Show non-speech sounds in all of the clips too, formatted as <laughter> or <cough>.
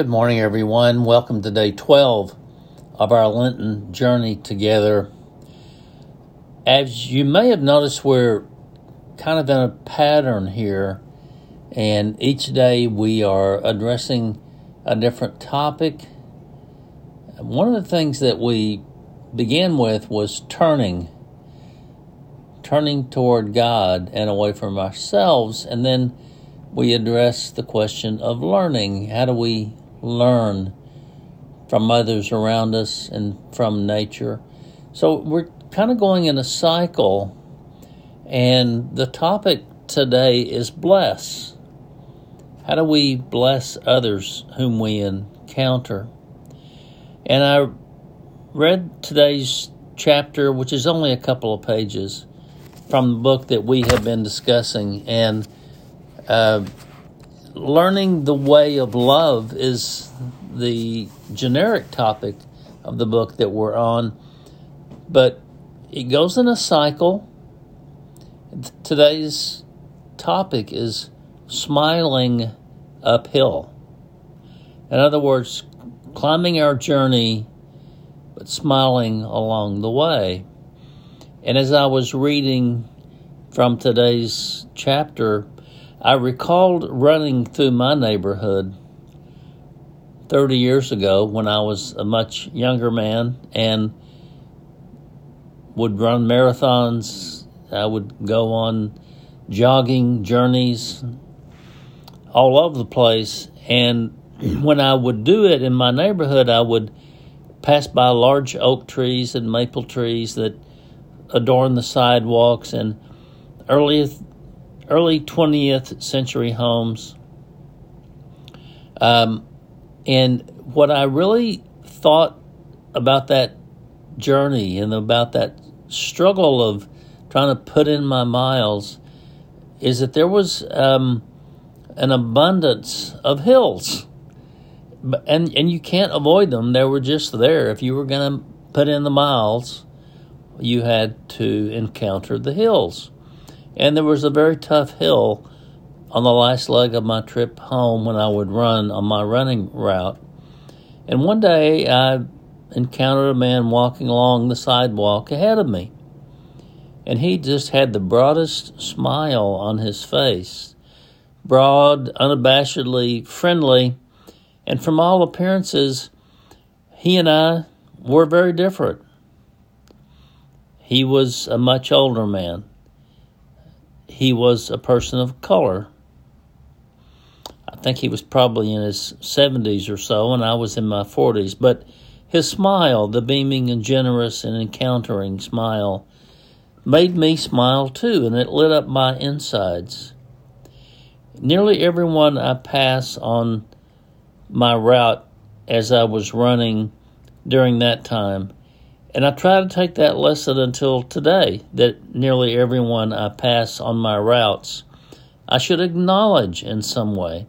Good morning, everyone. Welcome to day 12 of our Lenten journey together. As you may have noticed, we're kind of in a pattern here, and each day we are addressing a different topic. One of the things that we began with was turning, turning toward God and away from ourselves, and then we address the question of learning. How do we learn from others around us and from nature. So we're kind of going in a cycle, and the topic today is bless. How do we bless others whom we encounter? And I read today's chapter, which is only a couple of pages from the book that we have been discussing, and uh, learning the way of love is the generic topic of the book that we're on, but it goes in a cycle. Today's topic is smiling uphill. In other words, climbing our journey, but smiling along the way. And as I was reading from today's chapter, I recalled running through my neighborhood 30 years ago when I was a much younger man and would run marathons. I would go on jogging journeys all over the place. And <clears throat> when I would do it in my neighborhood, I would pass by large oak trees and maple trees that adorn the sidewalks. And early early 20th century homes. Um, and what I really thought about that journey and about that struggle of trying to put in my miles is that there was um, an abundance of hills. And, and you can't avoid them. They were just there. If you were going to put in the miles, you had to encounter the hills. And there was a very tough hill on the last leg of my trip home when I would run on my running route. And one day I encountered a man walking along the sidewalk ahead of me. And he just had the broadest smile on his face broad, unabashedly friendly. And from all appearances, he and I were very different. He was a much older man he was a person of color. I think he was probably in his 70s or so, and I was in my 40s. But his smile, the beaming and generous and encountering smile, made me smile too, and it lit up my insides. Nearly everyone I pass on my route as I was running during that time and I try to take that lesson until today that nearly everyone I pass on my routes I should acknowledge in some way.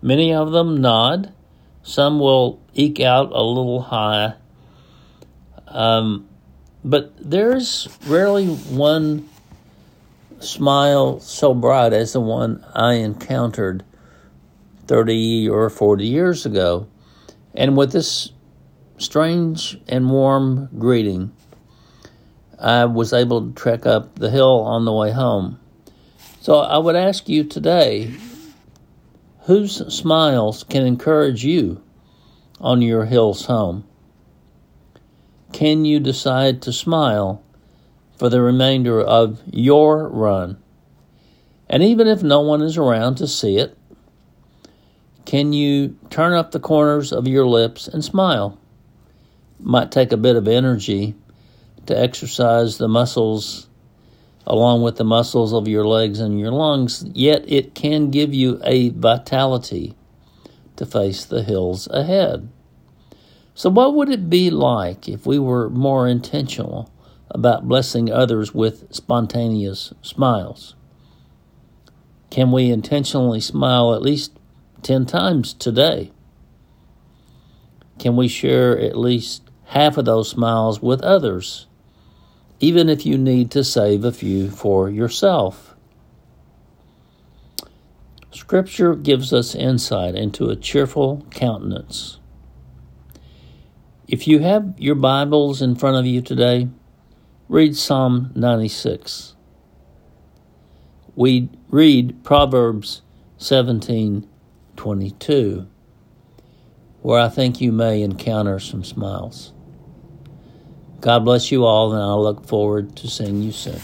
Many of them nod, some will eke out a little hi. Um, but there's rarely one smile so bright as the one I encountered 30 or 40 years ago. And with this strange and warm greeting, I was able to trek up the hill on the way home. So I would ask you today whose smiles can encourage you on your hills home? Can you decide to smile for the remainder of your run? And even if no one is around to see it, can you turn up the corners of your lips and smile? Might take a bit of energy to exercise the muscles along with the muscles of your legs and your lungs, yet it can give you a vitality to face the hills ahead. So, what would it be like if we were more intentional about blessing others with spontaneous smiles? Can we intentionally smile at least 10 times today? Can we share at least half of those smiles with others, even if you need to save a few for yourself. Scripture gives us insight into a cheerful countenance. If you have your Bibles in front of you today, read Psalm 96. We read Proverbs 17:22, where I think you may encounter some smiles. God bless you all, and I look forward to seeing you soon.